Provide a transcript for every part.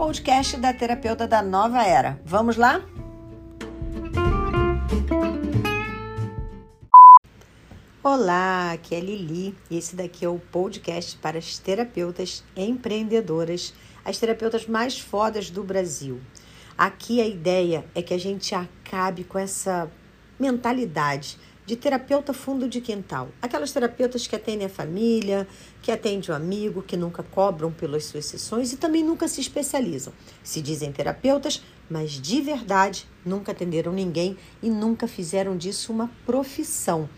podcast da terapeuta da nova era. Vamos lá? Olá, aqui é Lili e esse daqui é o podcast para as terapeutas empreendedoras, as terapeutas mais fodas do Brasil. Aqui a ideia é que a gente acabe com essa mentalidade de terapeuta fundo de quintal. Aquelas terapeutas que atendem a família, que atendem o amigo, que nunca cobram pelas suas sessões e também nunca se especializam. Se dizem terapeutas, mas de verdade nunca atenderam ninguém e nunca fizeram disso uma profissão.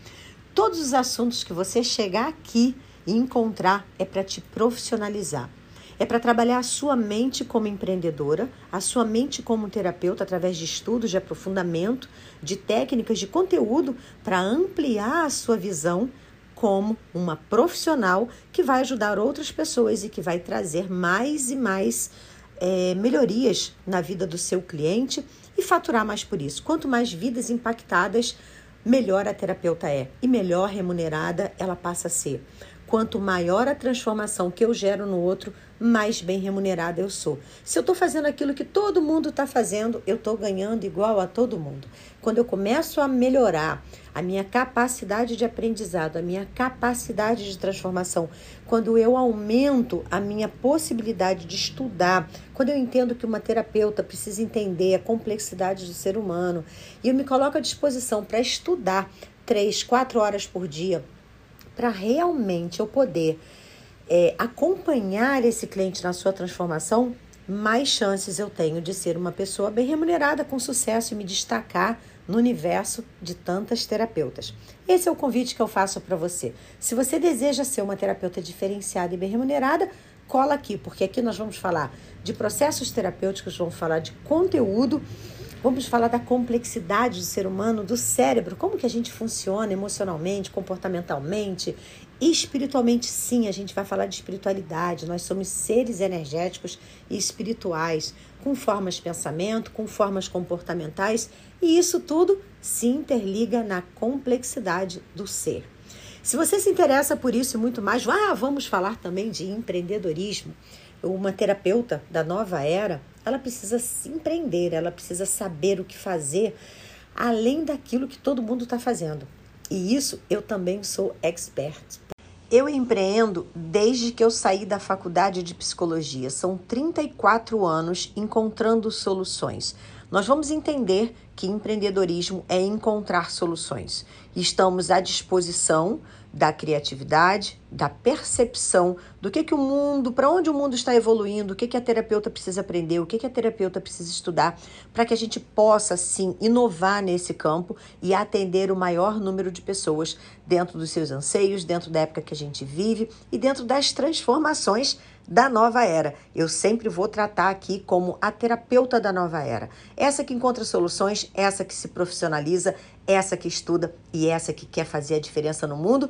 Todos os assuntos que você chegar aqui e encontrar é para te profissionalizar. É para trabalhar a sua mente como empreendedora, a sua mente como terapeuta através de estudos de aprofundamento, de técnicas de conteúdo para ampliar a sua visão como uma profissional que vai ajudar outras pessoas e que vai trazer mais e mais é, melhorias na vida do seu cliente e faturar mais por isso. Quanto mais vidas impactadas, melhor a terapeuta é e melhor remunerada ela passa a ser. Quanto maior a transformação que eu gero no outro, mais bem remunerada eu sou. Se eu estou fazendo aquilo que todo mundo está fazendo, eu estou ganhando igual a todo mundo. Quando eu começo a melhorar a minha capacidade de aprendizado, a minha capacidade de transformação, quando eu aumento a minha possibilidade de estudar, quando eu entendo que uma terapeuta precisa entender a complexidade do ser humano e eu me coloco à disposição para estudar três, quatro horas por dia, para realmente eu poder é, acompanhar esse cliente na sua transformação, mais chances eu tenho de ser uma pessoa bem remunerada, com sucesso e me destacar no universo de tantas terapeutas. Esse é o convite que eu faço para você. Se você deseja ser uma terapeuta diferenciada e bem remunerada, cola aqui, porque aqui nós vamos falar de processos terapêuticos, vamos falar de conteúdo, vamos falar da complexidade do ser humano, do cérebro, como que a gente funciona emocionalmente, comportamentalmente espiritualmente. Sim, a gente vai falar de espiritualidade. Nós somos seres energéticos e espirituais, com formas de pensamento, com formas comportamentais, e isso tudo se interliga na complexidade do ser. Se você se interessa por isso e muito mais, ah, vamos falar também de empreendedorismo. Uma terapeuta da nova era, ela precisa se empreender, ela precisa saber o que fazer além daquilo que todo mundo está fazendo. E isso eu também sou expert. Eu empreendo desde que eu saí da faculdade de psicologia. São 34 anos encontrando soluções. Nós vamos entender que empreendedorismo é encontrar soluções. Estamos à disposição da criatividade, da percepção do que, que o mundo, para onde o mundo está evoluindo, o que, que a terapeuta precisa aprender, o que, que a terapeuta precisa estudar, para que a gente possa, sim, inovar nesse campo e atender o maior número de pessoas dentro dos seus anseios, dentro da época que a gente vive e dentro das transformações da nova era. Eu sempre vou tratar aqui como a terapeuta da nova era. Essa que encontra soluções, essa que se profissionaliza, essa que estuda e essa que quer fazer a diferença no mundo,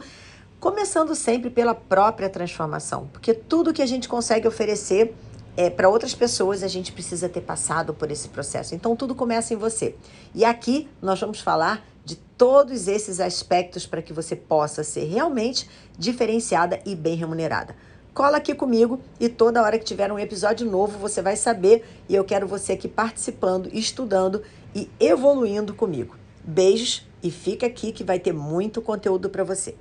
começando sempre pela própria transformação, porque tudo que a gente consegue oferecer é, para outras pessoas, a gente precisa ter passado por esse processo. Então, tudo começa em você. E aqui nós vamos falar de todos esses aspectos para que você possa ser realmente diferenciada e bem remunerada cola aqui comigo e toda hora que tiver um episódio novo você vai saber e eu quero você aqui participando, estudando e evoluindo comigo. Beijos e fica aqui que vai ter muito conteúdo para você.